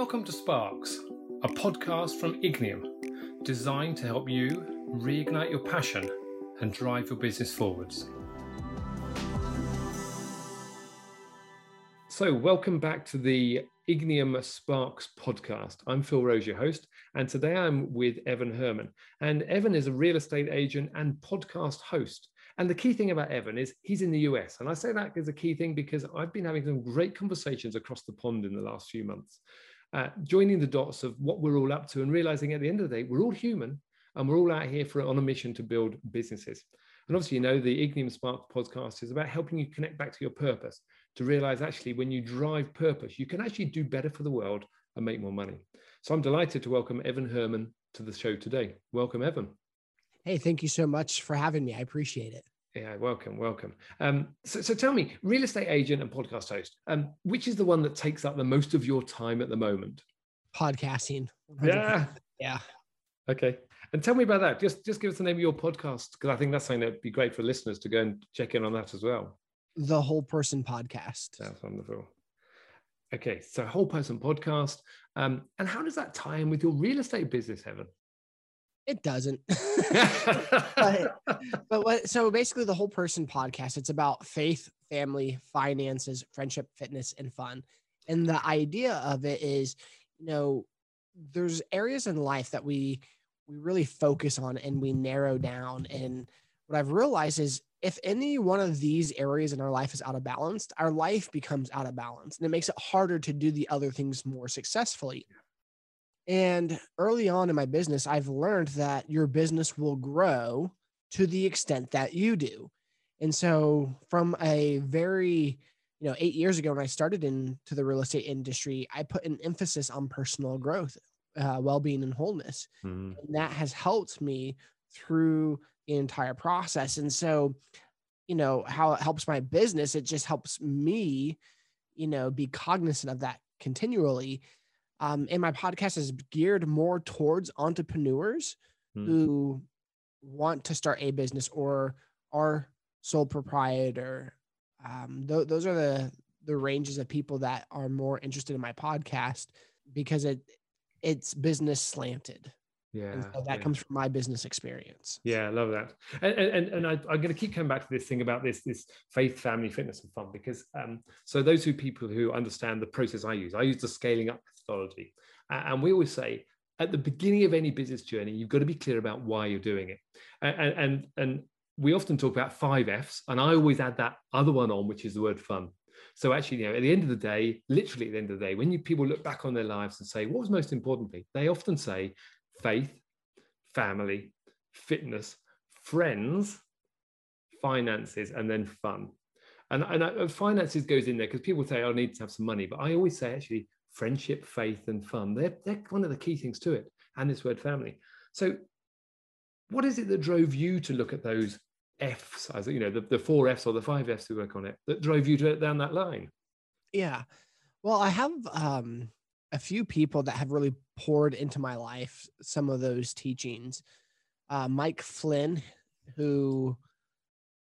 Welcome to Sparks, a podcast from Ignium, designed to help you reignite your passion and drive your business forwards. So, welcome back to the Ignium Sparks podcast. I'm Phil Rose, your host, and today I'm with Evan Herman. And Evan is a real estate agent and podcast host. And the key thing about Evan is he's in the US. And I say that as a key thing because I've been having some great conversations across the pond in the last few months, uh, joining the dots of what we're all up to and realizing at the end of the day, we're all human and we're all out here for on a mission to build businesses. And obviously, you know, the Ignium Spark podcast is about helping you connect back to your purpose to realize actually when you drive purpose, you can actually do better for the world and make more money. So I'm delighted to welcome Evan Herman to the show today. Welcome, Evan. Hey, thank you so much for having me. I appreciate it. Yeah, welcome, welcome. Um, so, so tell me, real estate agent and podcast host, um, which is the one that takes up the most of your time at the moment? Podcasting. 100%. Yeah. Yeah. Okay. And tell me about that. Just just give us the name of your podcast because I think that's something that'd be great for listeners to go and check in on that as well. The Whole Person Podcast. That's wonderful. Okay, so Whole Person Podcast. Um, and how does that tie in with your real estate business, Evan? It doesn't. but, but what, so basically, the Whole Person Podcast. It's about faith, family, finances, friendship, fitness, and fun. And the idea of it is, you know, there's areas in life that we we really focus on and we narrow down. And what I've realized is if any one of these areas in our life is out of balance, our life becomes out of balance and it makes it harder to do the other things more successfully. And early on in my business, I've learned that your business will grow to the extent that you do. And so, from a very, you know, eight years ago when I started into the real estate industry, I put an emphasis on personal growth, uh, well being, and wholeness. Mm-hmm. And that has helped me through the entire process. And so, you know, how it helps my business, it just helps me, you know, be cognizant of that continually um, and my podcast is geared more towards entrepreneurs mm. who want to start a business or are sole proprietor. Um, th- those are the the ranges of people that are more interested in my podcast because it it's business slanted. Yeah, and so that yeah. comes from my business experience. Yeah, I love that. And and, and I, am going to keep coming back to this thing about this this faith, family, fitness, and fun because um, so those who people who understand the process I use, I use the scaling up methodology, and we always say at the beginning of any business journey, you've got to be clear about why you're doing it, and and and we often talk about five F's, and I always add that other one on, which is the word fun. So actually, you know, at the end of the day, literally at the end of the day, when you people look back on their lives and say, what was most important they often say faith, family, fitness, friends, finances, and then fun. And, and I, finances goes in there because people say, oh, I need to have some money. But I always say, actually, friendship, faith, and fun, they're, they're one of the key things to it. And this word family. So, what is it that drove you to look at those F's, as you know, the, the four F's or the five F's to work on it, that drove you to down that line? Yeah. Well, I have um, a few people that have really poured into my life some of those teachings. Uh, Mike Flynn, who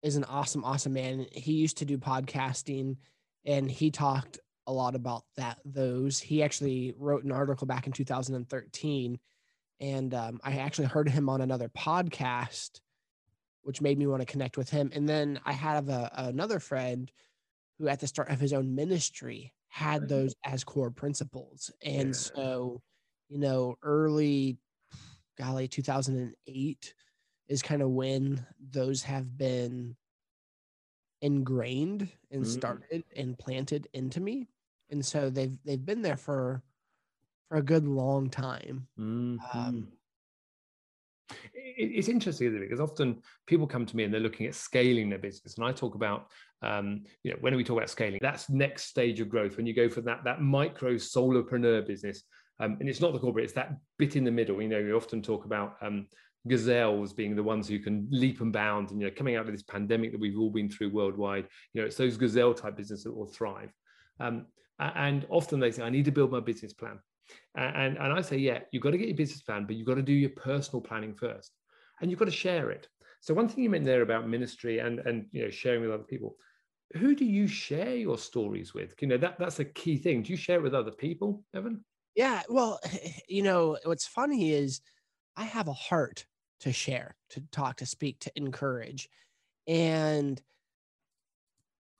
is an awesome, awesome man. He used to do podcasting and he talked a lot about that. Those he actually wrote an article back in 2013, and um, I actually heard him on another podcast, which made me want to connect with him. And then I have a, another friend who, at the start of his own ministry, had those as core principles. And yeah. so, you know, early, golly, 2008 is kind of when those have been ingrained and mm-hmm. started and planted into me. And so they've they've been there for for a good long time. Mm-hmm. Um, it's interesting because often people come to me and they're looking at scaling their business. And i talk about um, you know when we talk about scaling that's next stage of growth. When you go for that that micro solopreneur business um, and it's not the corporate it's that bit in the middle. You know we often talk about um, gazelles being the ones who can leap and bound and you know coming out of this pandemic that we've all been through worldwide you know it's those gazelle type businesses that will thrive. Um, and often they say i need to build my business plan and, and I say, yeah, you've got to get your business plan, but you've got to do your personal planning first. And you've got to share it. So one thing you meant there about ministry and, and you know, sharing with other people, who do you share your stories with? You know, that, that's a key thing. Do you share it with other people, Evan? Yeah. Well, you know, what's funny is I have a heart to share, to talk, to speak, to encourage. And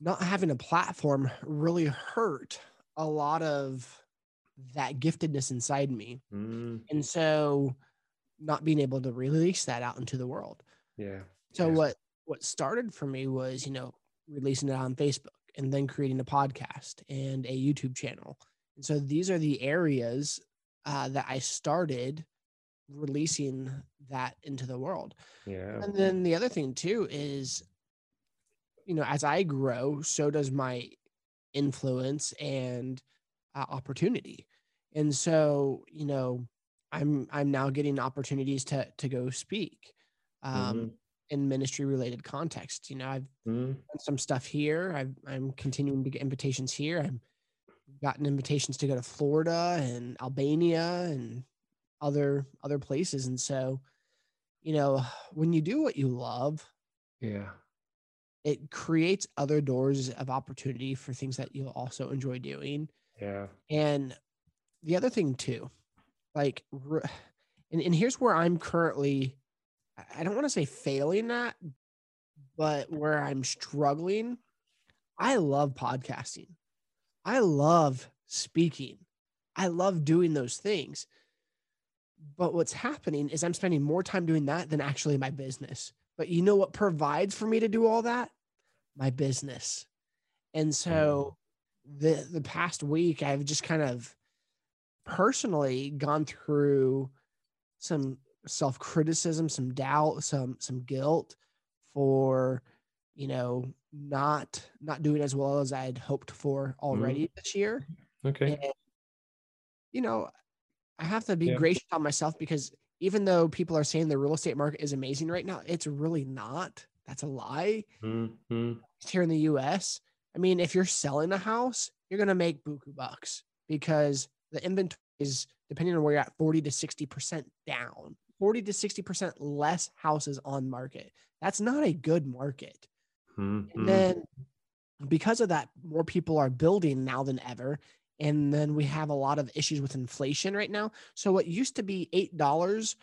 not having a platform really hurt a lot of that giftedness inside me. Mm, And so not being able to release that out into the world. yeah. So Yes. what what started for me was, you know, releasing it on Facebook and then creating a podcast and a YouTube channel. And so these are the areas uh, that I started releasing that into the world. Yeah. And then the other thing too is, you know, as I grow, so does my influence and uh, opportunity. And so, you know, I'm I'm now getting opportunities to to go speak um, Mhm. in ministry related context. You know, I've Mm, done some stuff here. I've, I'm continuing to get invitations here. I've gotten invitations to go to Florida and Albania and other other places. And so, you know, when you do what you love, yeah. it creates other doors of opportunity for things that you'll also enjoy doing. Yeah. And the other thing too, like, and, and here's where I'm currently, I- don't want to say failing at, but where I'm struggling. I love podcasting. I love speaking. I love doing those things. But what's happening is I'm spending more time doing that than actually my business. But you know what provides for me to do all that? My business. And so mm. The the past week I've just kind of personally gone through some self-criticism, some doubt, some some guilt for you know not not doing as well as I had hoped for already this year. Okay. And, you know, I have to be Yeah. gracious on myself because even though people are saying the real estate market is amazing right now, it's really not. That's a lie. Mm, mm, Here in the US, I mean, if you're selling a house, you're going to make buku bucks because the inventory is, depending on where you're at, 40 to 60% down, 40 to 60% less houses on market. That's not a good market. mm, And then because of that, more people are building now than ever. And then we have a lot of issues with inflation right now. So what used to be eight dollars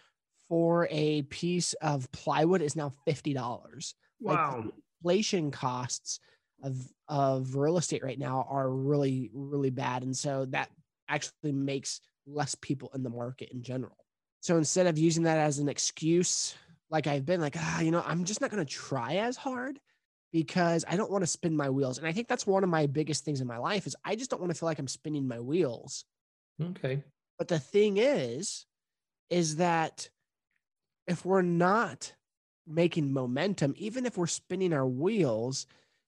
for a piece of plywood is now fifty dollars. Like Wow. inflation costs of of real estate right now are really really bad, and so that actually makes less people in the market in general. So instead of using that as an excuse, like I've been like, ah, you know, I'm just not going to try as hard because I don't want to spin my wheels. And I think that's one of my biggest things in my life is I just don't want to feel like I'm spinning my wheels. Okay. But the thing is, is that if we're not making momentum, even if we're spinning our wheels,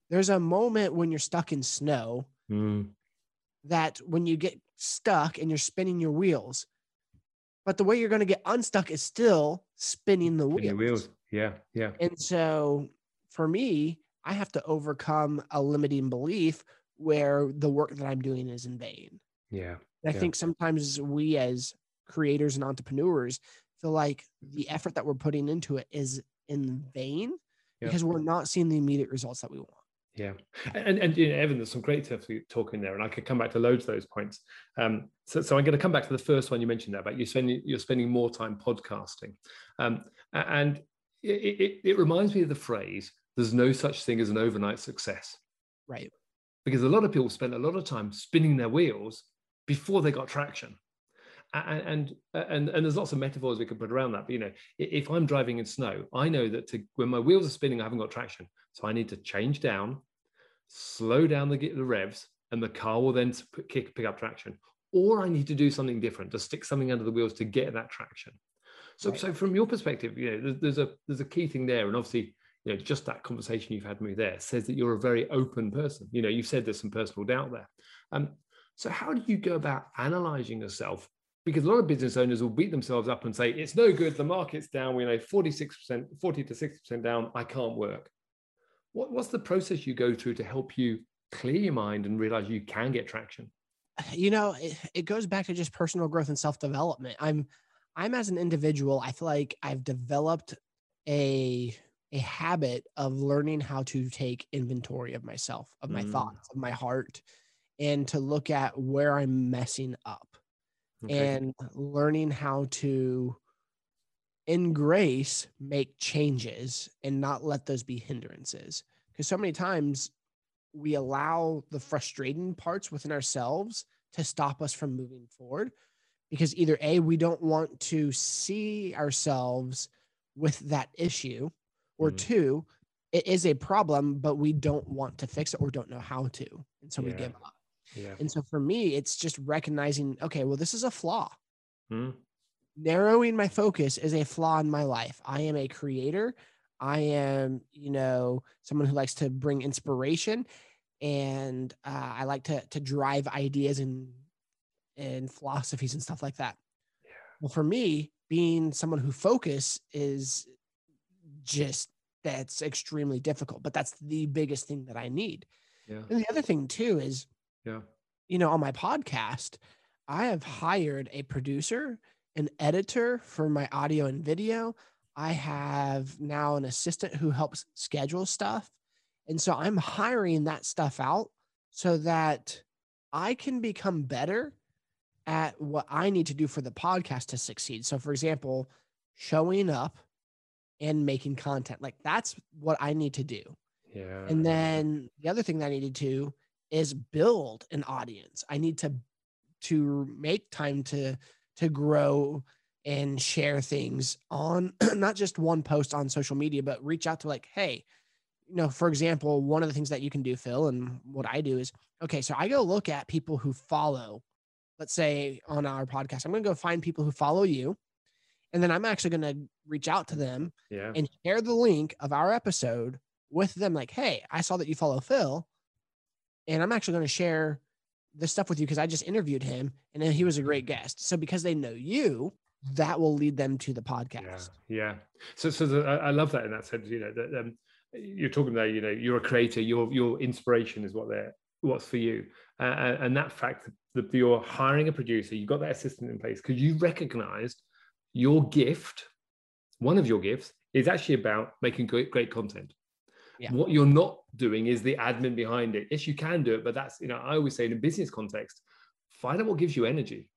there's a moment when you're stuck in snow Mm, that when you get stuck and you're spinning your wheels, but the way you're going to get unstuck is still spinning the wheels. wheels. Yeah. Yeah. And so for me, I have to overcome a limiting belief where the work that I'm doing is in vain. Yeah. And I Yeah. think sometimes we as creators and entrepreneurs feel like the effort that we're putting into it is in vain Yeah. because we're not seeing the immediate results that we want. Yeah, and and you know, Evan, there's some great talk in there, and I could come back to loads of those points. Um, so, so I'm going to come back to the first one you mentioned there about you spending you're spending more time podcasting, um, and it, it, it reminds me of the phrase "There's no such thing as an overnight success," Right. because a lot of people spend a lot of time spinning their wheels before they got traction. And, and and there's lots of metaphors we could put around that. But you know, if I'm driving in snow, I know that to, when my wheels are spinning, I haven't got traction, so I need to change down, slow down the, the revs, and the car will then kick pick up traction. Or I need to do something different to stick something under the wheels to get that traction. So, Right. so from your perspective, you know, there's, there's a there's a key thing there, and obviously, you know, just that conversation you've had with me there says that you're a very open person. You know, you've said there's some personal doubt there. Um, so how do you go about analyzing yourself? Because a lot of business owners will beat themselves up and say, it's no good, the market's down, we know 46%, 40 to 60% down, I can't work. What, what's the process you go through to help you clear your mind and realize you can get traction? you know it, it goes back to just personal growth and self-development i'm i'm as an individual i feel like i've developed a a habit of learning how to take inventory of myself of my Mm. thoughts of my heart and to look at where i'm messing up okay. and learning how to in grace make changes and not let those be hindrances because so many times we allow the frustrating parts within ourselves to stop us from moving forward because either a we don't want to see ourselves with that issue or mm-hmm. two it is a problem but we don't want to fix it or don't know how to and so yeah. we give up yeah. and so for me it's just recognizing okay well this is a flaw mm-hmm. narrowing my focus is a flaw in my life i am a creator i am you know someone who likes to bring inspiration and uh, i like to to drive ideas and and philosophies and stuff like that yeah. well for me being someone who focus is just that's extremely difficult but that's the biggest thing that i need yeah. and the other thing too is yeah you know on my podcast i have hired a producer an editor for my audio and video i have now an assistant who helps schedule stuff and so i'm hiring that stuff out so that i can become better at what I need to do for the podcast to succeed. So, for example, showing up and making content like that's what I need to do. Yeah. And then the other thing that I needed to is build an audience. I need to to make time to to grow and share things on not just one post on social media, but reach out to like, hey, you know, for example, one of the things that you can do, Phil, and what I do is okay, so I go look at people who follow let's say on our podcast, I'm going to go find people who follow you. And then I'm actually going to reach out to them yeah. and share the link of our episode with them. Like, hey, I saw that you follow Phil. And I'm actually going to share this stuff with you because I just interviewed him and he was a great guest. So because they know you, that will lead them to the podcast. Yeah. yeah. So, so the, I love that in that sense, you know, that um, you're talking there, you know, you're a creator, your, your inspiration is what they're, what's for you. Uh, and that fact that you're hiring a producer, you've got that assistant in place because you recognized your gift, one of your gifts, is actually about making great, great content. Yeah. What you're not doing is the admin behind it. Yes, you can do it, but that's, you know, I always say in a business context, find out what gives you energy.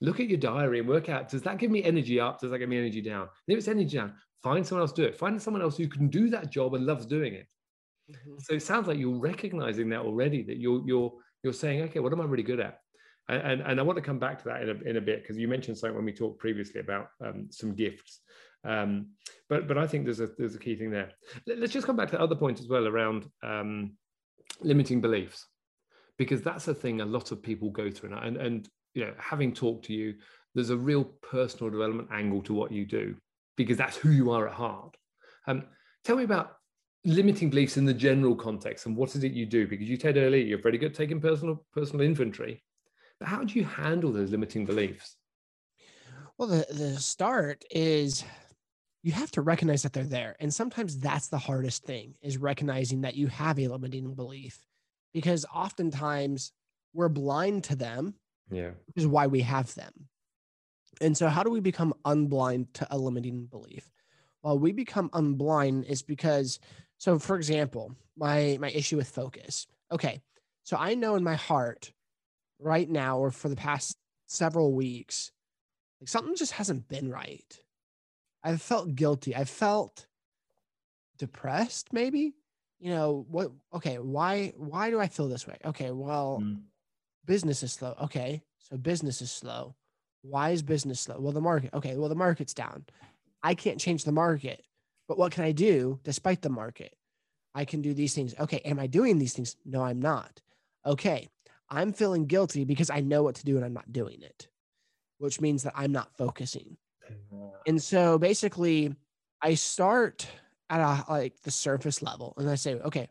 Look at your diary and work out, does that give me energy up? Does that give me energy down? And if it's energy down, find someone else to do it. Find someone else who can do that job and loves doing it. Mm-hmm. So it sounds like you're recognizing that already, that you're you're you're saying, okay, what am I really good at? And, and, and I want to come back to that in a, in a bit because you mentioned something when we talked previously about um, some gifts. Um, but but I think there's a there's a key thing there. Let's just come back to the other point as well around um, limiting beliefs, because that's a thing a lot of people go through. And, and and you know, having talked to you, there's a real personal development angle to what you do because that's who you are at heart. Um, tell me about limiting beliefs in the general context and what is it you do because you said earlier you're very good at taking personal personal inventory but how do you handle those limiting beliefs well the, the start is you have to recognize that they're there and sometimes that's the hardest thing is recognizing that you have a limiting belief because oftentimes we're blind to them yeah which is why we have them and so how do we become unblind to a limiting belief well we become unblind is because so for example, my my issue with focus. Okay. So I know in my heart right now or for the past several weeks like something just hasn't been right. I've felt guilty. I felt depressed maybe. You know, what okay, why why do I feel this way? Okay, well, mm. business is slow. Okay. So business is slow. Why is business slow? Well, the market. Okay, well the market's down. I can't change the market. But what can I do despite the market? I can do these things. Okay. Am I doing these things? No, I'm not. Okay. I'm feeling guilty because I know what to do and I'm not doing it, which means that I'm not focusing. And so basically, I start at a, like the surface level and I say, okay,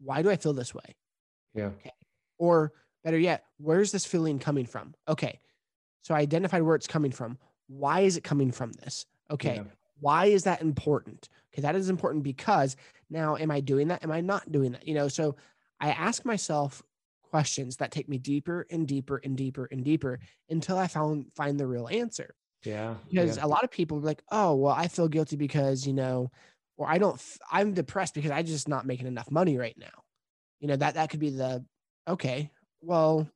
why do I feel this way? Yeah. Okay. Or better yet, where's this feeling coming from? Okay. So I identified where it's coming from. Why is it coming from this? Okay. Yeah. Why is that important? Okay, that is important because now am I doing that? Am I not doing that? You know, so I ask myself questions that take me deeper and deeper and deeper and deeper until I found find the real answer. Yeah. Because yeah. a lot of people are like, oh, well, I feel guilty because, you know, or I don't, I'm depressed because I just not making enough money right now. You know, that, that could be the, okay, well,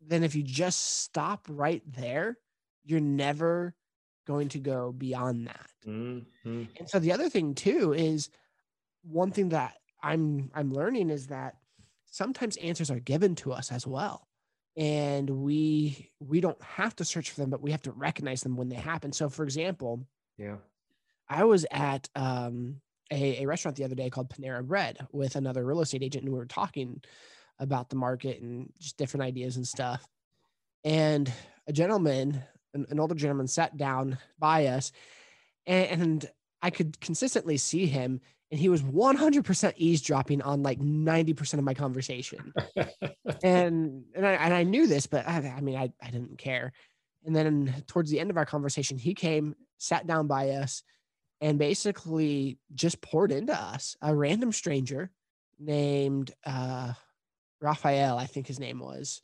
then if you just stop right there you're never going to go beyond that. Mm-hmm. And so the other thing too is one thing that I'm I'm learning is that sometimes answers are given to us as well. And we we don't have to search for them, but we have to recognize them when they happen. So for example, Yeah. I was at um, a, a restaurant the other day called Panera Bread with another real estate agent, and we were talking about the market and just different ideas and stuff. And a gentleman, an, an older gentleman, sat down by us, and, and I could consistently see him, and he was 100% eavesdropping on like 90% of my conversation. and and I, and I knew this, but I, I mean, I, I didn't care. And then towards the end of our conversation, he came, sat down by us, and basically just poured into us. A random stranger named uh, Raphael, I think his name was,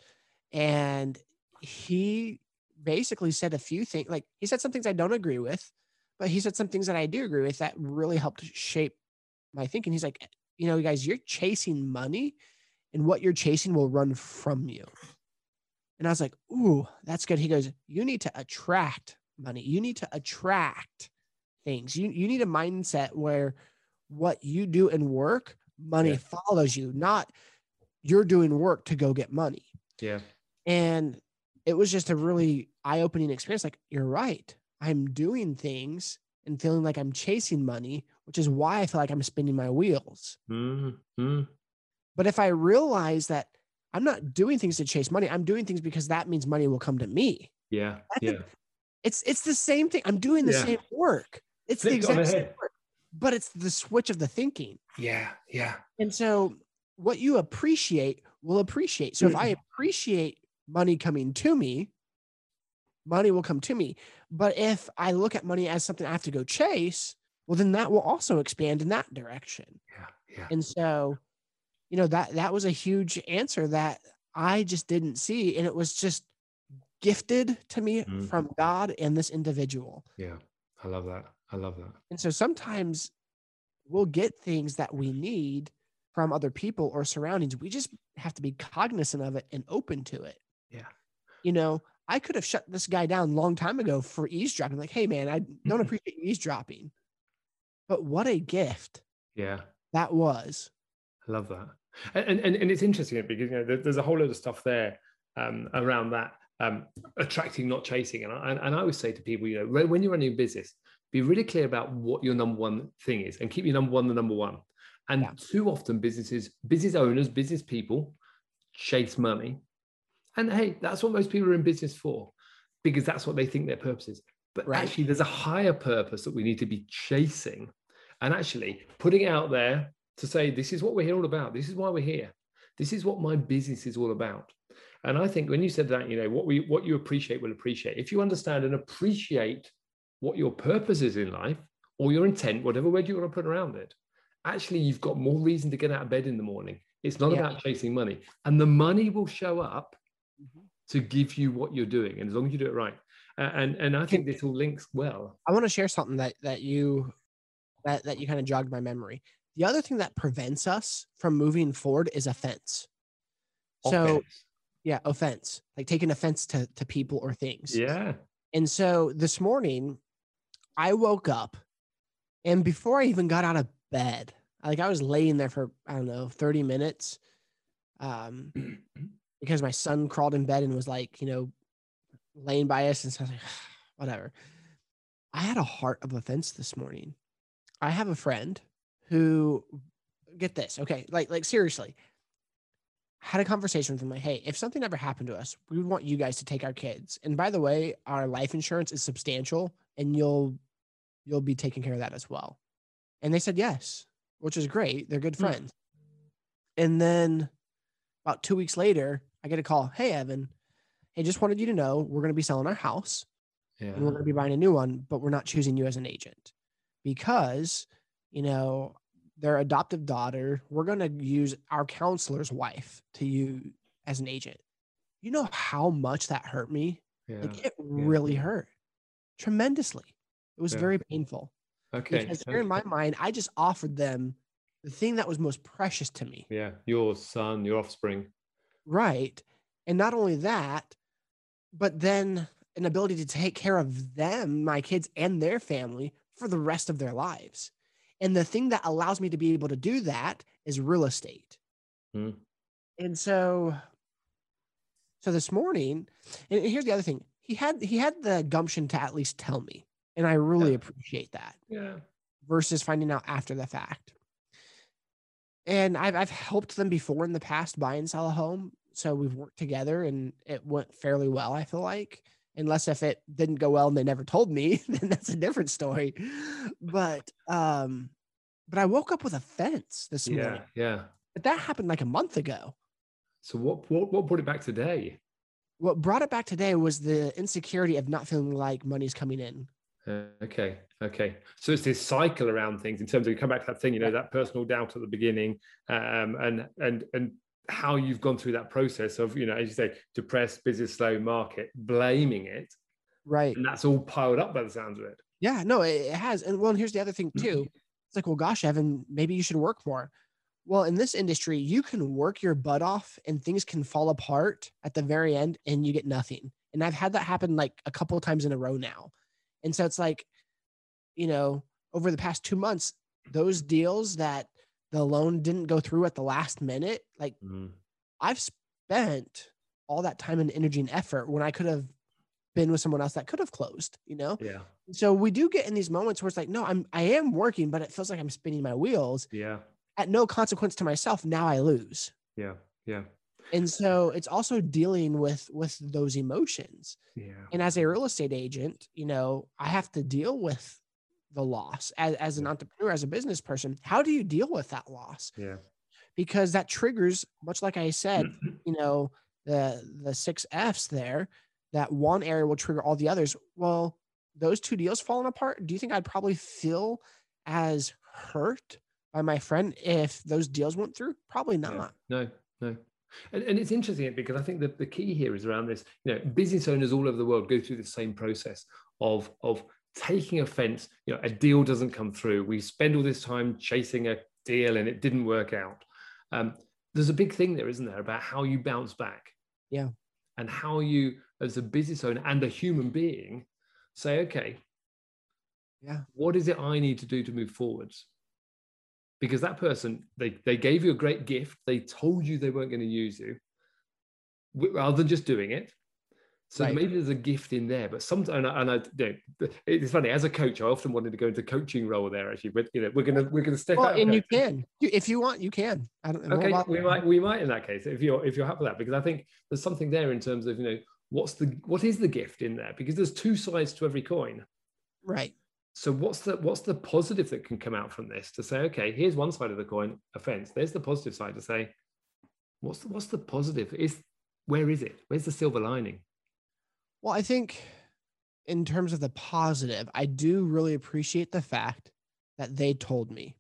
and he basically said a few things. Like he said some things I don't agree with, but he said some things that I do agree with that really helped shape my thinking. He's like, you know, guys, you're chasing money, and what you're chasing will run from you. And I was like, ooh, that's good. He goes, you need to attract money. You need to attract things. You you need a mindset where what you do in work, money Yeah. follows you, not you're doing work to go get money. Yeah. And it was just a really eye-opening experience. Like, you're right. I'm doing things and feeling like I'm chasing money, which is why I feel like I'm spinning my wheels. Mm-hmm. But if I realize that I'm not doing things to chase money, I'm doing things because that means money will come to me. Yeah. I Yeah. think It's it's the same thing. I'm doing the Yeah. same work. It's the Flipped the exact same work, but it's the switch of the thinking. Yeah. Yeah. And so what you appreciate will appreciate. So if Mm. I appreciate money coming to me, money will come to me. But if I look at money as something I have to go chase, well then that will also expand in that direction. Yeah. Yeah. And so, you know, that that was a huge answer that I just didn't see and it was just gifted to me Mm. from God and this individual. Yeah. I love that. I love that. And so sometimes we'll get things that we need from other people or surroundings. We just have to be cognizant of it and open to it. Yeah. You know, I could have shut this guy down a long time ago for eavesdropping. Like, hey man, I don't appreciate you eavesdropping. But what a gift Yeah. that was. I love that. And, and, and it's interesting because you know there- there's a whole lot of stuff there um, around that um, attracting, not chasing. And I, and- I always say to people, you know, when when you're running a business, be really clear about what your number one thing is and keep your number one the number one. And Yeah. too often businesses, business owners, business people chase money. And hey, that's what most people are in business for because that's what they think their purpose is. But Right. actually, there's a higher purpose that we need to be chasing and actually putting it out there to say, this is what we're here all about. This is why we're here. This is what my business is all about. And I think when you said that, you know, what we what you appreciate will appreciate. If you understand and appreciate what your purpose is in life or your intent, whatever word you want to put around it, actually you've got more reason to get out of bed in the morning. It's not Yeah. about chasing money. And the money will show up Mhm. to give you what you're doing. And as long as you do it right. Uh, and and I think this all links well. I want to share something that that you that that you kind of jogged my memory. The other thing that prevents us from moving forward is offense. So yeah, offense, like taking offense to to people or things. yeah. And so this morning, I woke up, and before I even got out of bed, like I was laying there for I don't know thirty minutes, um, because my son crawled in bed and was like, you know, laying by us, and stuff like, whatever. I had a heart of offense this morning. I have a friend who, get this, okay, like like seriously, had a conversation with him like, hey, if something ever happened to us, we would want you guys to take our kids. And by the way, our life insurance is substantial, and you'll you'll be taking care of that as well. And they said yes, which is great. They're good Hmm. friends. And then about two weeks later, I get a call. Hey, Evan. Hey, just wanted you to know we're going to be selling our house Yeah. and we're going to be buying a new one, but we're not choosing you as an agent because, you know, their adoptive daughter, we're going to use our counselor's wife to you as an agent. You know how much that hurt me? yeah. Like it really hurt tremendously. It was Yeah. very painful Okay. because here in my mind, I just offered them the thing that was most precious to me. yeah. Your son, your offspring. Right. And not only that, but then an ability to take care of them, my kids and their family for the rest of their lives. And the thing that allows me to be able to do that is real estate. Mm. And so so this morning, and here's the other thing. He had he had the gumption to at least tell me. And I really Yeah. appreciate that Yeah. versus finding out after the fact. And I've I've helped them before in the past buy and sell a home. So we've worked together and it went fairly well, I feel like. Unless if it didn't go well and they never told me, then that's a different story. But um, but I woke up with a fence this Yeah. morning. Yeah. But that happened like a month ago. So what, what what brought it back today? What brought it back today was the insecurity of not feeling like money's coming in. Uh, okay. Okay. So it's this cycle around things in terms of you come back to that thing, you know, that personal doubt at the beginning, um, and and and how you've gone through that process of, you know, as you say, depressed, business slow market, blaming it, Right. and that's all piled up by the sounds of it. Yeah, no, it, it has. And well, and here's the other thing too. Mm-hmm. It's like, well, gosh, Evan, maybe you should work more. Well, in this industry, you can work your butt off and things can fall apart at the very end and you get nothing. And I've had that happen like a couple of times in a row now. And so it's like, you know, over the past two months, those deals that the loan didn't go through at the last minute, like Mhm. I've spent all that time and energy and effort when I could have been with someone else that could have closed, you know? Yeah. So we do get in these moments where it's like, no, I'm I am working, but it feels like I'm spinning my wheels Yeah. at no consequence to myself. Now I lose. Yeah. Yeah. And so it's also dealing with with those emotions. Yeah. And as a real estate agent, you know, I have to deal with the loss as, as an entrepreneur, as a business person. How do you deal with that loss? Yeah. Because that triggers, much like I said, you know, the the six F's there, that one area will trigger all the others. Well, those two deals falling apart, do you think I'd probably feel as hurt by my friend if those deals went through? Probably not. No, no. And, and it's interesting because I think that the key here is around this, you know, business owners all over the world go through the same process of, of taking offense, you know, a deal doesn't come through. We spend all this time chasing a deal and it didn't work out. Um, there's a big thing there, isn't there, about how you bounce back. Yeah. And how you, as a business owner and a human being, say, okay, Yeah. what is it I need to do to move forwards? Because that person, they, they gave you a great gift. They told you they weren't going to use you rather than just doing it. So Right. maybe there's a gift in there, but sometimes, and I, and I you know, it's funny. As a coach, I often wanted to go into coaching role there. Actually, but you know, we're gonna we're gonna step Well, out. and you can, you, if you want, you can. I don't know. Okay, we might we might in that case if you're if you're happy with that because I think there's something there in terms of you know what's the what is the gift in there because there's two sides to every coin. Right. So what's the what's the positive that can come out from this to say okay here's one side of the coin offense there's the positive side to say what's the, what's the positive is where is it where's the silver lining Well, I think in terms of the positive, I do really appreciate the fact that they told me.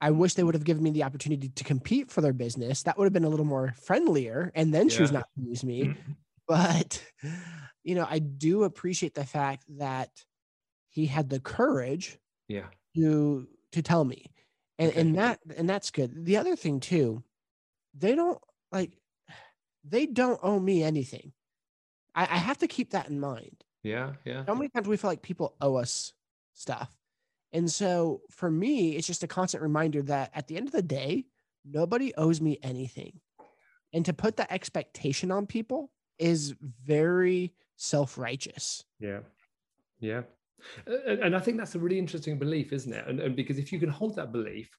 I wish they would have given me the opportunity to compete for their business. That would have been a little more friendlier and then choose Yeah. not to use me. Mm-hmm. But, you know, I do appreciate the fact that he had the courage yeah to to tell me. And Okay. and that and that's good. The other thing too, they don't like they don't owe me anything. I, I have to keep that in mind. Yeah yeah. How many times we feel like people owe us stuff. And so for me it's just a constant reminder that at the end of the day nobody owes me anything. And to put that expectation on people is very self-righteous. Yeah. Yeah. Uh, and, and I think that's a really interesting belief isn't it? And, and because if you can hold that belief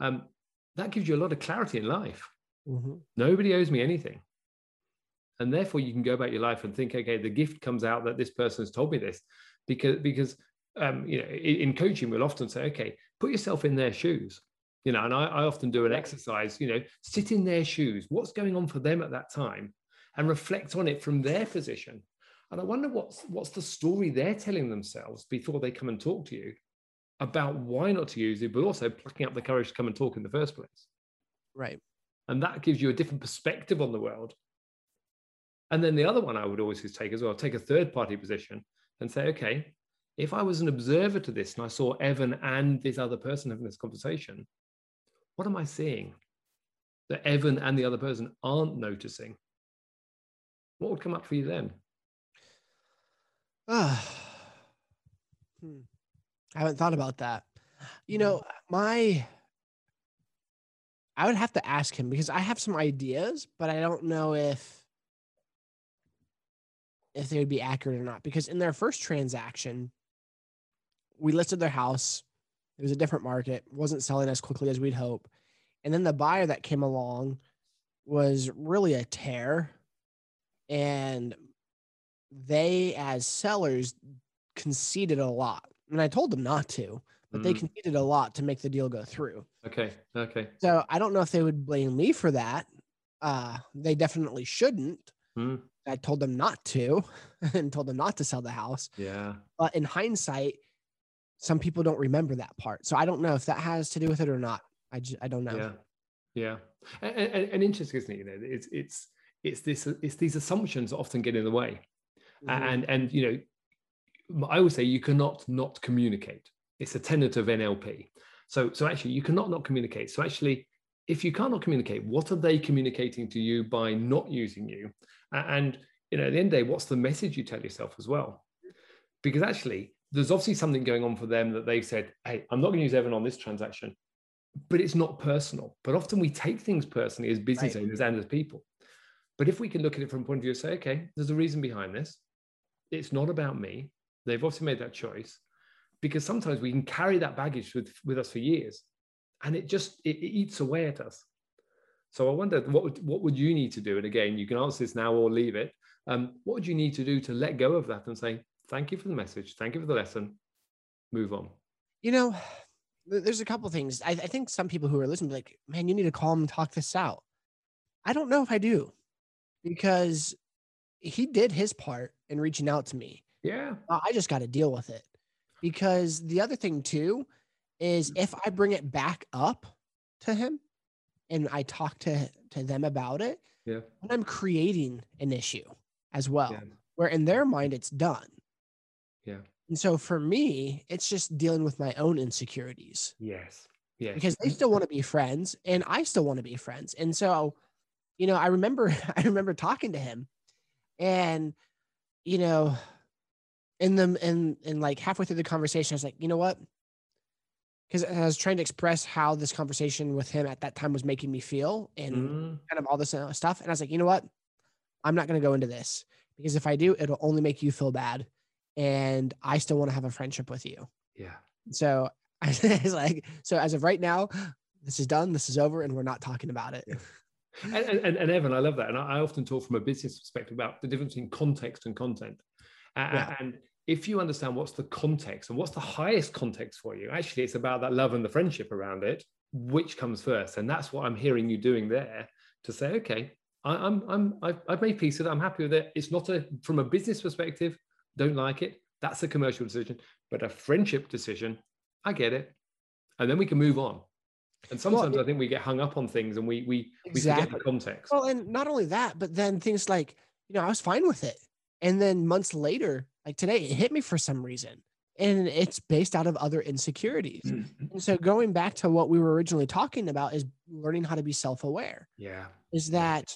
um, that gives you a lot of clarity in life. Nobody owes me anything and therefore you can go about your life and think okay the gift comes out that this person has told me this because because um, you know in, in coaching we'll often say okay put yourself in their shoes you know and I, I often do an exercise you know sit in their shoes what's going on for them at that time and reflect on it from their position. And i wonder what's what's the story they're telling themselves before they come and talk to you about why not to use it but also plucking up the courage to come and talk in the first place. Right. And that gives you a different perspective on the world. And then the other one I would always take as well, take a third party position and say, okay, if I was an observer to this and I saw Evan and this other person having this conversation, what am I seeing that Evan and the other person aren't noticing? What would come up for you then? Uh, hmm. I haven't thought about that. You know, my I would have to ask him because I have some ideas, but I don't know if if they would be accurate or not. Because in their first transaction, we listed their house. It was a different market, wasn't selling as quickly as we'd hope. And then the buyer that came along was really a tear. And they, as sellers, conceded a lot. And I told them not to, but mm. they conceded a lot to make the deal go through. Okay. Okay. So I don't know if they would blame me for that. Uh, they definitely shouldn't. Mm. I told them not to and told them not to sell the house. Yeah. But in hindsight, some people don't remember that part. So I don't know if that has to do with it or not. I just, I don't know. Yeah. Yeah. And, and, and interesting, isn't it? You know, it's, it's, it's this, it's these assumptions that often get in the way. Mm-hmm. And, and, you know, I would say you cannot not communicate. It's a tenet of NLP. So, so actually you cannot not communicate. So actually, if you cannot communicate, what are they communicating to you by not using you? And you know, at the end of the day, what's the message you tell yourself as well? Because actually, there's obviously something going on for them that they've said, "Hey, I'm not going to use Evan on this transaction," but it's not personal. But often we take things personally as business right. owners and as people. But if we can look at it from a point of view and say, "Okay, there's a reason behind this. It's not about me. They've obviously made that choice." Because sometimes we can carry that baggage with, with us for years, and it just it, it eats away at us. So I wonder what would, what would you need to do? And again, you can answer this now or leave it. Um, what would you need to do to let go of that and say, thank you for the message, thank you for the lesson, move on? You know, there's a couple things. I, I think some people who are listening like, man, you need to call him and talk this out. I don't know if I do because he did his part in reaching out to me. Yeah. I just got to deal with it. Because the other thing too is if I bring it back up to him, and I talk to to them about it, yeah, and I'm creating an issue as well, yeah. where in their mind it's done. Yeah. And so for me, it's just dealing with my own insecurities. Yes. Yeah. Because they still want to be friends and I still want to be friends. And so, you know, I remember I remember talking to him and you know, in the and and like halfway through the conversation, I was like, you know what? Because I was trying to express how this conversation with him at that time was making me feel and mm. kind of all this uh, stuff. And I was like, you know what? I'm not going to go into this because if I do, it'll only make you feel bad. And I still want to have a friendship with you. Yeah. So I was like, so as of right now, this is done, this is over, and we're not talking about it. Yeah. And, and, and, Evan, I love that. And I often talk from a business perspective about the difference in context and content. Yeah. And if you understand what's the context and what's the highest context for you, actually, it's about that love and the friendship around it, which comes first. And that's what I'm hearing you doing there to say, okay, I, am I'm, I've, I've made peace with it. I'm happy with it. It's not a, from a business perspective, don't like it. That's a commercial decision, but a friendship decision, I get it. And then we can move on. And sometimes well, I think we get hung up on things and we, we, exactly. we forget the context. Well, and not only that, but then things like, you know, I was fine with it. And then months later, like today, it hit me for some reason. And it's based out of other insecurities. Mm-hmm. And so going back to what we were originally talking about is learning how to be self-aware. Yeah. Is that,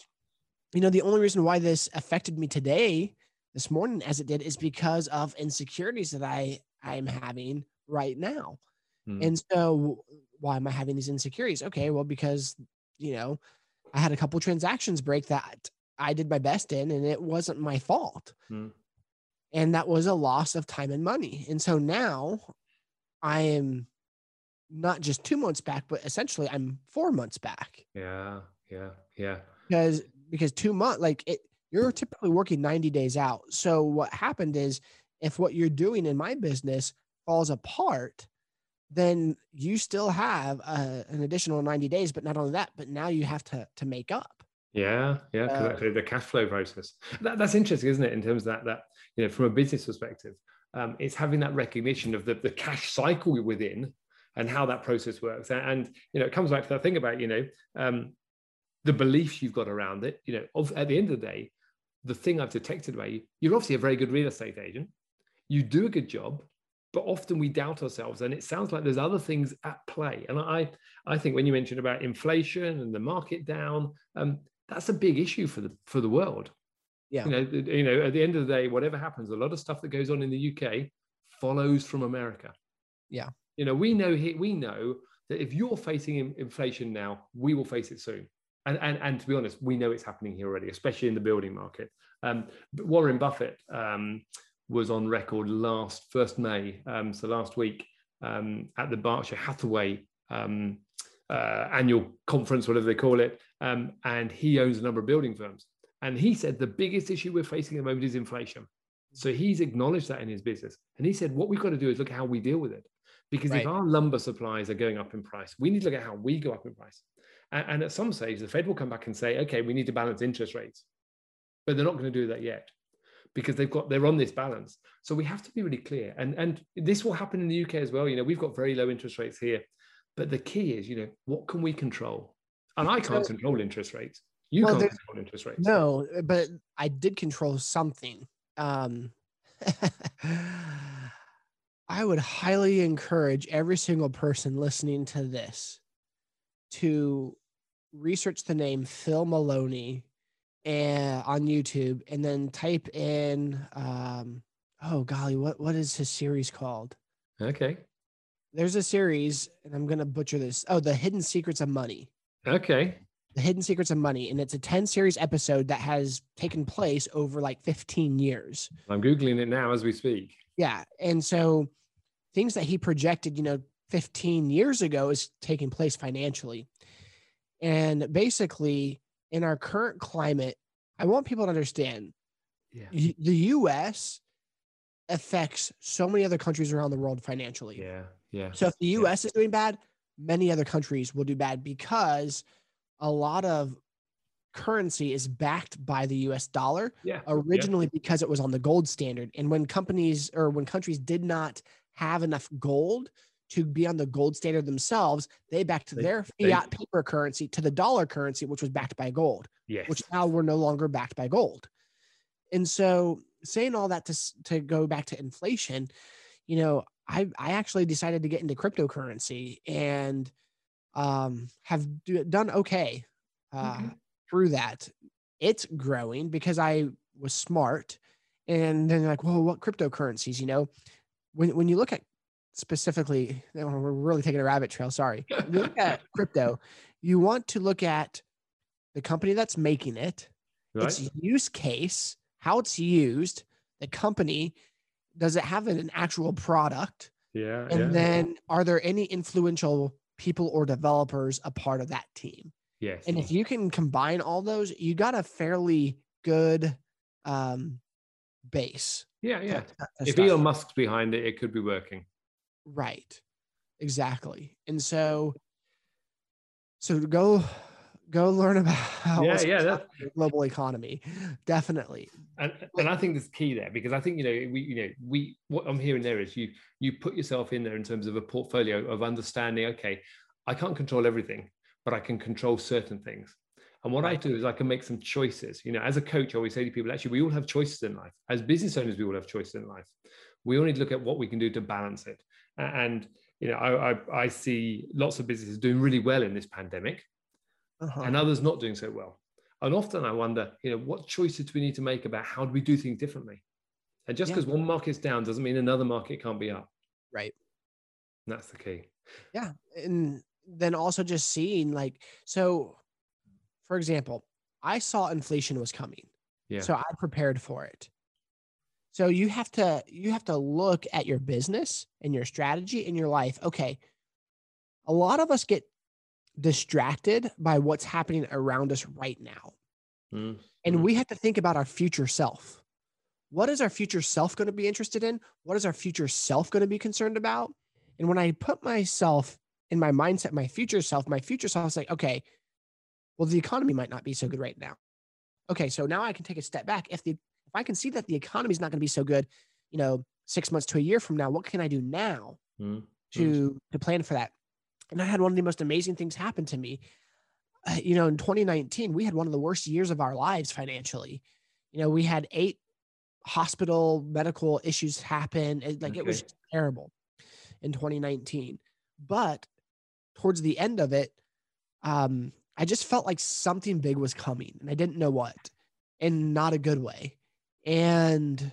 you know, the only reason why this affected me today, this morning as it did, is because of insecurities that I I'm having right now. Mm. And so why am I having these insecurities? Okay, well, because you know, I had a couple transactions break that I did my best in, and it wasn't my fault. Mm. And that was a loss of time and money. And so now I am not just two months back, but essentially I'm four months back. Yeah. Yeah. Yeah. Because because two months, like it, you're typically working 90 days out. So what happened is if what you're doing in my business falls apart, then you still have uh, an additional 90 days. But not only that, but now you have to to make up. Yeah, yeah, uh, the cash flow process. That, that's interesting, isn't it? In terms of that, that you know, from a business perspective, um, it's having that recognition of the, the cash cycle within and how that process works. And, and you know, it comes back to that thing about you know um, the beliefs you've got around it. You know, of, at the end of the day, the thing I've detected about you, you're obviously a very good real estate agent. You do a good job, but often we doubt ourselves, and it sounds like there's other things at play. And I, I think when you mentioned about inflation and the market down, um, that's a big issue for the for the world Yeah. You know, you know, at the end of the day, whatever happens, a lot of stuff that goes on in the UK follows from America. Yeah. You know, we know we know that if you're facing inflation now, we will face it soon. And, and, and to be honest, we know it's happening here already, especially in the building market. Um, Warren Buffett um, was on record last first May, um, so last week, um, at the Berkshire Hathaway um, uh, annual conference, whatever they call it, um, and he owns a number of building firms. And he said the biggest issue we're facing at the moment is inflation. So mm. he's acknowledged that in his business, and he said what we've got to do is look at how we deal with it, because Right. if our lumber supplies are going up in price, we need to look at how we go up in price. And, and at some stage, the Fed will come back and say, okay, we need to balance interest rates, but they're not going to do that yet because they've got they're on this balance. So we have to be really clear. And and this will happen in the UK as well. You know, we've got very low interest rates here, but the key is, you know, what can we control? And I can't control interest rates. You Well, can't control interest rates. No, but I did control something. Um, I would highly encourage every single person listening to this to research the name Phil Maloney and on YouTube and then type in um, oh golly, what what is his series called? Okay. There's a series, and I'm gonna butcher this. Oh, the Hidden Secrets of Money. Okay. The Hidden Secrets of Money, and it's a 10 series episode that has taken place over like 15 years. I'm googling it now as we speak. Yeah. And so things that he projected, you know, 15 years ago is taking place financially. And basically, in our current climate, I want people to understand Yeah. y- the US affects so many other countries around the world financially. Yeah. Yeah. So if the Yeah. US is doing bad, many other countries will do bad because a lot of currency is backed by the US dollar Yeah. originally because it was on the gold standard. And when companies or when countries did not have enough gold to be on the gold standard themselves, they backed They- their they- fiat paper currency to the dollar currency, which was backed by gold, Yes. which now we're no longer backed by gold. And so saying all that to, to go back to inflation, you know, I, I actually decided to get into cryptocurrency and um, have do, done okay uh, Okay. through that. It's growing because I was smart. And then like, well, what cryptocurrencies? You know, when when you look at specifically, we're really taking a rabbit trail. Sorry. When you look at crypto, you want to look at the company that's making it, right. its use case, how it's used, the company. Does it have an actual product? yeah. And yeah. then are there any influential people or developers a part of that team? yes. And if you can combine all those, you got a fairly good um, base. yeah. Yeah. If Elon. Musk's behind it, it could be working. right, exactly. And so, so to go go learn about Yeah, yeah, that- global economy. Definitely. and and I think there's key there because I think you know we you know we what I'm hearing there is you you put yourself in there in terms of a portfolio of understanding. Okay, I can't control everything, but I can control certain things. And what I do is I can make some choices. You know, as a coach, I always say to people, actually, we all have choices in life. As business owners, we all have choices in life. We all need to look at what we can do to balance it. And you know, I I, I see lots of businesses doing really well in this pandemic Uh-huh. and others not doing so well. And often I wonder, you know, what choices do we need to make about how do we do things differently? And just Yeah. because one market's down doesn't mean another market can't be up. Right. And that's the key. Yeah. And then also just seeing like, so for example, I saw inflation was coming. Yeah. So I prepared for it. So you have to you have to look at your business and your strategy and your life. Okay. A lot of us get distracted by what's happening around us right now. Mm, And we have to think about our future self. What is our future self going to be interested in? What is our future self going to be concerned about? And when I put myself in my mindset, my future self, my future self is like, okay, well, the economy might not be so good right now. Okay, so now I can take a step back. If the if I can see that the economy is not going to be so good, you know, six months to a year from now, what can I do now? mm, to to plan for that. And I had one of the most amazing things happen to me. Uh, you know, in 2019, we had one of the worst years of our lives financially. You know, we had eight hospital medical issues happen. It- like it was terrible in 2019. But towards the end of it, um, I just felt like something big was coming, and I didn't know what. in not a good way. And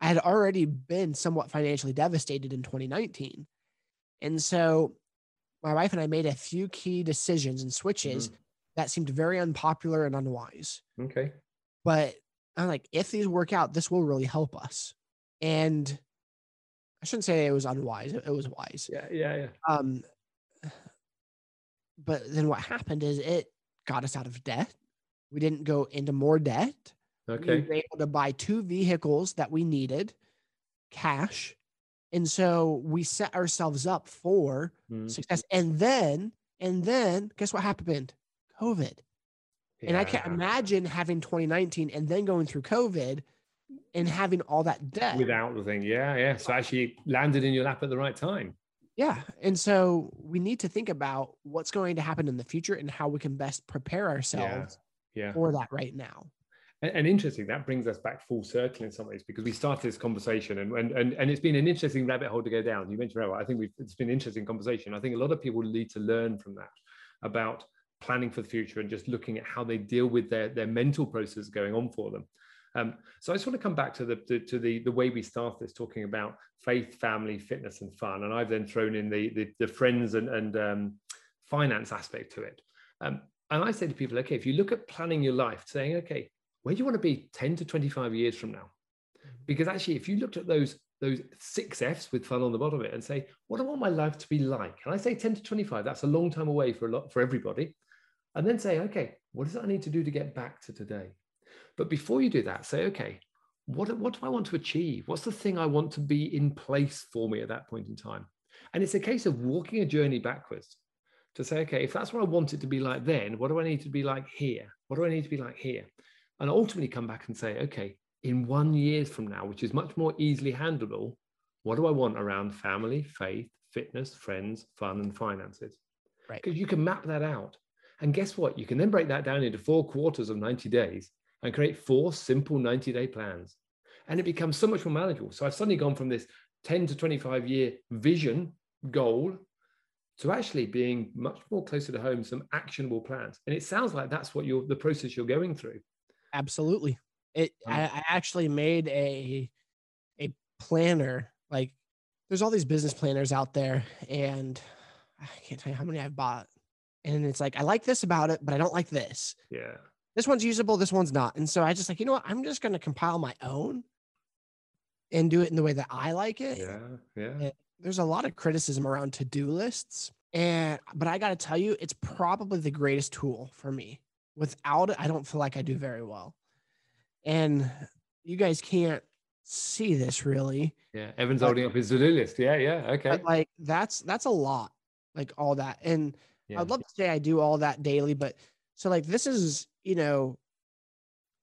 I had already been somewhat financially devastated in 2019. And so my wife and I made a few key decisions and switches mm-hmm. that seemed very unpopular and unwise. Okay. But I'm like, if these work out, this will really help us. And I shouldn't say it was unwise. It was wise. Yeah, yeah, yeah. Um, but then what happened is it got us out of debt. We didn't go into more debt. Okay. We were able to buy two vehicles that we needed, cash, and so we set ourselves up for mm. success. And then, and then, guess what happened? COVID. Yeah. And I can't imagine having 2019 and then going through COVID and having all that debt without the thing. Yeah, yeah. So actually landed in your lap at the right time. Yeah. And so we need to think about what's going to happen in the future and how we can best prepare ourselves yeah. Yeah. for that right now. And, and, interesting, that brings us back full circle in some ways because we started this conversation and, and, and, and it's been an interesting rabbit hole to go down. You mentioned, I think we've, it's been an interesting conversation. I think a lot of people need to learn from that about planning for the future and just looking at how they deal with their, their mental process going on for them. Um, so I just want to come back to the to, to, the the way we start this, talking about faith, family, fitness, and fun, and I've then thrown in the the, the friends and and um, finance aspect to it. Um, and I say to people, okay, if you look at planning your life, saying, okay, where do you want to be 10 to 25 years from now? Mm-hmm. Because actually, if you looked at those those six F's with fun on the bottom of it and say, what do I want my life to be like? And I say 10 to 25, that's a long time away for a lot for everybody. And then say, okay, what does I need to do to get back to today? But before you do that, say, okay, what, what do I want to achieve? What's the thing I want to be in place for me at that point in time? And it's a case of walking a journey backwards to say, okay, if that's what I want it to be like then, what do I need to be like here? What do I need to be like here? And ultimately come back and say, okay, in one years from now, which is much more easily handleable, what do I want around family, faith, fitness, friends, fun, and finances? Right. Because you can map that out. And guess what? You can then break that down into four quarters of 90 days and create four simple 90 day plans. And it becomes so much more manageable. So I've suddenly gone from this 10 to 25 year vision goal to actually being much more closer to home, some actionable plans. And it sounds like that's what you're the process you're going through. Absolutely. It I, I actually made a a planner. Like there's all these business planners out there, and I can't tell you how many I've bought. And it's like I like this about it, but I don't like this. Yeah. This one's usable, this one's not. And so I just like, you know what? I'm just gonna compile my own and do it in the way that I like it. Yeah. Yeah. And there's a lot of criticism around to-do lists. And but I gotta tell you, it's probably the greatest tool for me without it, I don't feel like I do very well. And you guys can't see this really. Yeah, Evan's but, holding up his to-do list. Yeah, yeah, okay. But like that's that's a lot, like all that. And yeah. I'd love to say I do all that daily, but so like this is you know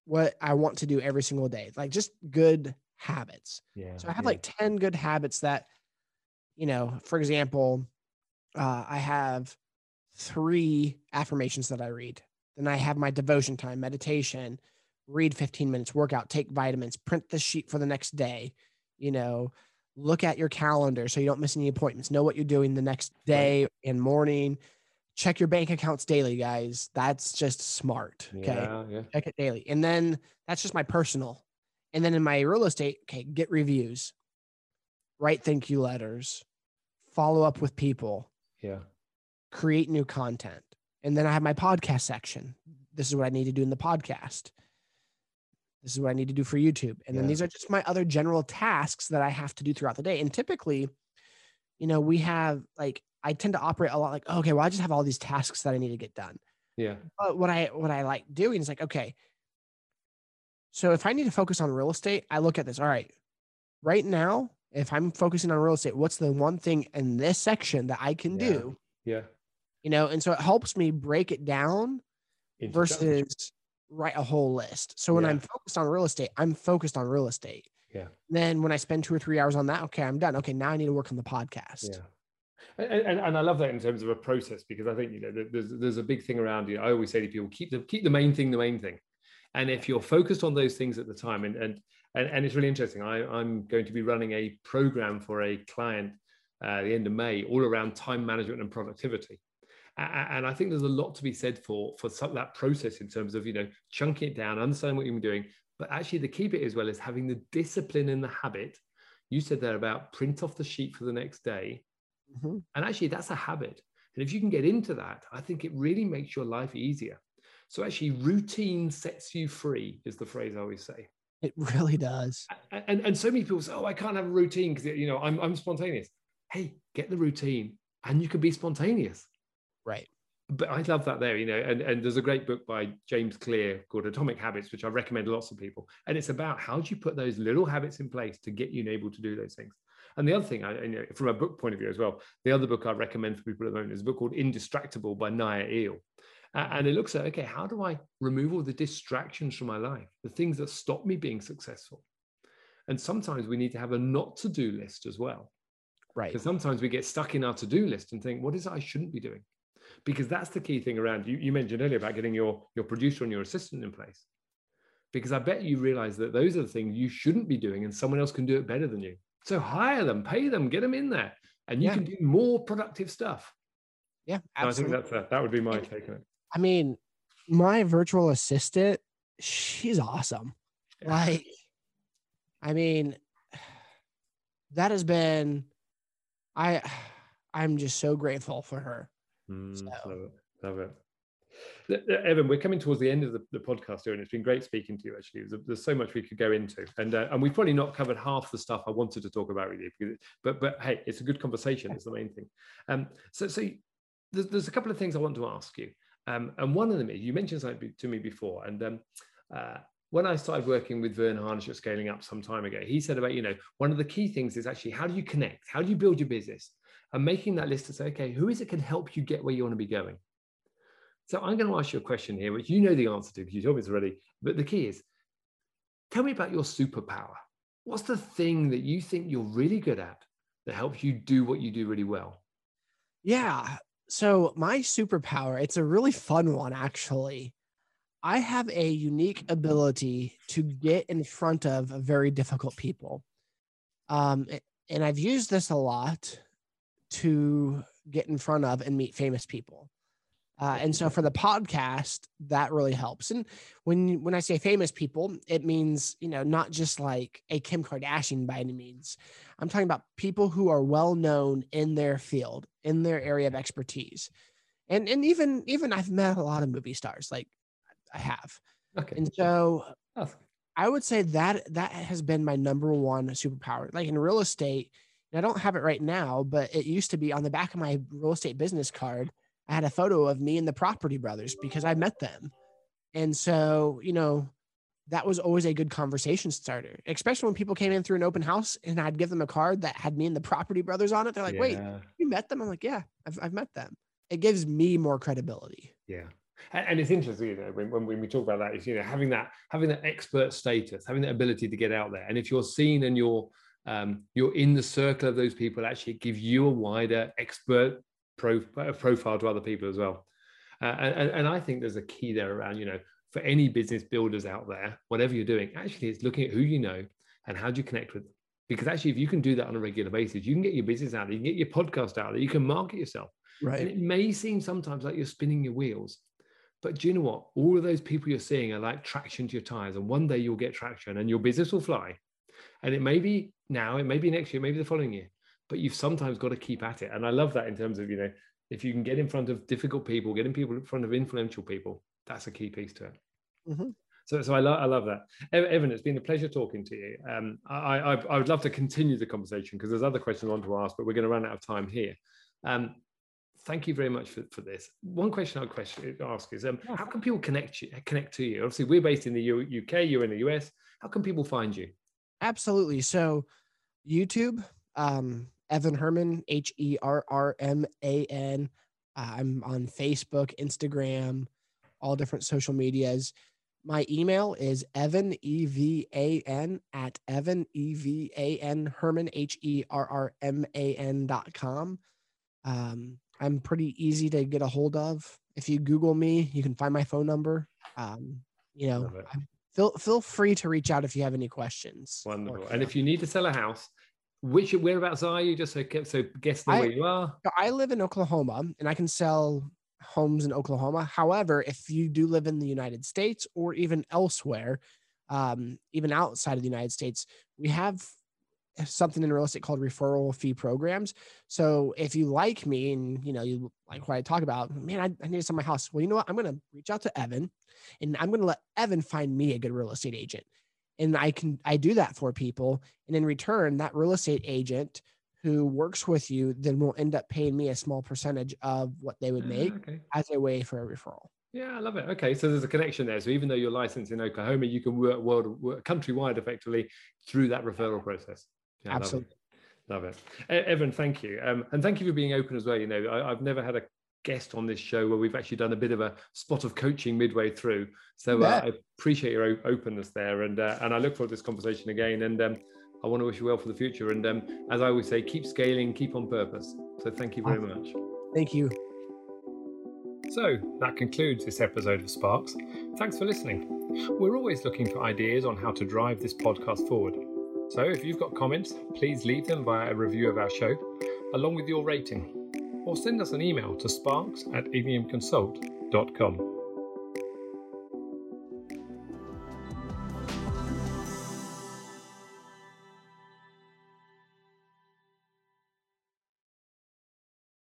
what I want to do every single day, like just good habits. Yeah. So I have yeah. like ten good habits that, you know, for example, uh, I have three affirmations that I read then I have my devotion time, meditation, read 15 minutes, workout, take vitamins, print the sheet for the next day, you know, look at your calendar so you don't miss any appointments, know what you're doing the next day right. and morning. Check your bank accounts daily, guys. That's just smart. Okay. Yeah, yeah. Check it daily. And then that's just my personal. And then in my real estate, okay, get reviews, write thank you letters, follow up with people. Yeah. Create new content and then I have my podcast section. This is what I need to do in the podcast. This is what I need to do for YouTube. And yeah. then these are just my other general tasks that I have to do throughout the day. And typically, you know, we have like I tend to operate a lot like, okay, well, I just have all these tasks that I need to get done. Yeah. But what I what I like doing is like, okay, so if I need to focus on real estate, I look at this. All right, right now, if I'm focusing on real estate, what's the one thing in this section that I can yeah. do? Yeah you know, and so it helps me break it down versus write a whole list. So when yeah. I'm focused on real estate, I'm focused on real estate. Yeah. Then when I spend two or three hours on that, okay, I'm done. Okay, now I need to work on the podcast. Yeah. And, and, and, I love that in terms of a process because I think you know there's there's a big thing around you. I always say to people, keep the keep the main thing the main thing, and if you're focused on those things at the time, and and and, and it's really interesting. I, I'm going to be running a program for a client uh, at the end of May, all around time management and productivity. And I think there's a lot to be said for for some, that process in terms of you know chunking it down, understanding what you're doing. But actually, the key bit as well is having the discipline and the habit. You said there about print off the sheet for the next day, mm-hmm. and actually that's a habit. And if you can get into that, I think it really makes your life easier. So actually, routine sets you free is the phrase I always say. It really does. And, and, and so many people say, "Oh, I can't have a routine because you know I'm I'm spontaneous." Hey, get the routine, and you can be spontaneous. Right. But I love that there, you know, and, and there's a great book by James Clear called Atomic Habits, which I recommend to lots of people. And it's about how do you put those little habits in place to get you able to do those things. And the other thing, I, you know, from a book point of view as well, the other book I recommend for people at the moment is a book called Indistractable by Nir Eyal. And it looks at, okay, how do I remove all the distractions from my life, the things that stop me being successful? And sometimes we need to have a not to do list as well. Right. Because sometimes we get stuck in our to do list and think, what is it I shouldn't be doing? Because that's the key thing around you. You mentioned earlier about getting your, your producer and your assistant in place. Because I bet you realize that those are the things you shouldn't be doing and someone else can do it better than you. So hire them, pay them, get them in there, and you yeah. can do more productive stuff. Yeah, absolutely. I think that's a, that would be my take on it. I mean, my virtual assistant, she's awesome. Yeah. Like, I mean, that has been, I, I'm just so grateful for her. Mm, so. Love it. Love it. Evan, we're coming towards the end of the, the, podcast here, and it's been great speaking to you. Actually, there's, there's so much we could go into, and uh, and we've probably not covered half the stuff I wanted to talk about with you. Because, but but hey, it's a good conversation. It's the main thing. Um, so so there's, there's a couple of things I want to ask you. Um, and one of them is you mentioned something to me before, and um, uh, when I started working with Verne Harnish at Scaling Up some time ago, he said about you know one of the key things is actually how do you connect, how do you build your business, and making that list to say okay, who is it can help you get where you want to be going. So I'm going to ask you a question here, which you know the answer to because you told me this already. But the key is, tell me about your superpower. What's the thing that you think you're really good at that helps you do what you do really well? Yeah, so my superpower, it's a really fun one actually. I have a unique ability to get in front of very difficult people. Um, and I've used this a lot to get in front of and meet famous people. Uh, and so for the podcast, that really helps. And when when I say famous people, it means you know not just like a Kim Kardashian by any means. I'm talking about people who are well known in their field, in their area of expertise, and and even even I've met a lot of movie stars, like I have. Okay. And so I would say that that has been my number one superpower. Like in real estate, I don't have it right now, but it used to be on the back of my real estate business card I had a photo of me and the property brothers because I met them. And so, you know, that was always a good conversation starter, especially when people came in through an open house and I'd give them a card that had me and the property brothers on it. They're like, yeah. wait, you met them? I'm like, yeah, I've, I've met them. It gives me more credibility. Yeah. And it's interesting, you know, when, when we talk about that, is you know having that having that expert status, having that ability to get out there, and if you're seen and you're um, you're in the circle of those people, actually give you a wider expert pro, profile to other people as well. Uh, and, and I think there's a key there around, you know, for any business builders out there, whatever you're doing, actually it's looking at who you know and how do you connect with them. Because actually, if you can do that on a regular basis, you can get your business out there, you can get your podcast out there, you can market yourself. Right. And it may seem sometimes like you're spinning your wheels, but do you know what? All of those people you're seeing are like traction to your tires, and one day you'll get traction and your business will fly. And it may be now, it may be next year, maybe the following year but you've sometimes got to keep at it. And I love that in terms of, you know, if you can get in front of difficult people, getting people in front of influential people, that's a key piece to it. Mm-hmm. So, so I, lo- I love that. Evan, it's been a pleasure talking to you. Um, I, I, I would love to continue the conversation because there's other questions I want to ask, but we're going to run out of time here. Um, thank you very much for, for this. One question I'd question, ask is, um, how can people connect you, connect to you? Obviously, we're based in the U- UK, you're in the US. How can people find you? Absolutely. So, YouTube, um, Evan Herrman, H E R R M A N. Uh, I'm on Facebook, Instagram, all different social medias. My email is Evan, E V A N, at Evan, E V A N, Herrman, H E R R M A N dot com. Um, I'm pretty easy to get a hold of. If you Google me, you can find my phone number. Um, you know, feel feel free to reach out if you have any questions. Wonderful. And if you need to sell a house, which whereabouts are you? Just so so guess the I, way you are. I live in Oklahoma, and I can sell homes in Oklahoma. However, if you do live in the United States or even elsewhere, um, even outside of the United States, we have something in real estate called referral fee programs. So if you like me and you know you like what I talk about, man, I, I need to sell my house. Well, you know what? I'm going to reach out to Evan, and I'm going to let Evan find me a good real estate agent, and I can I do that for people, and in return, that real estate agent who works with you then will end up paying me a small percentage of what they would make Ah, okay. as a way for a referral. Yeah, I love it. Okay, so there's a connection there. So even though you're licensed in Oklahoma, you can work world work countrywide effectively through that referral process. Yeah, love it. Absolutely. Love it. Evan, thank you. Um, and thank you for being open as well. You know, I, I've never had a guest on this show where we've actually done a bit of a spot of coaching midway through. So uh. I appreciate your openness there. And, uh, and I look forward to this conversation again. And um, I want to wish you well for the future. And um, as I always say, keep scaling, keep on purpose. So thank you very much. Thank you. So that concludes this episode of Sparks. Thanks for listening. We're always looking for ideas on how to drive this podcast forward. So if you've got comments, please leave them via a review of our show, along with your rating, or send us an email to sparks at igniumconsult.com.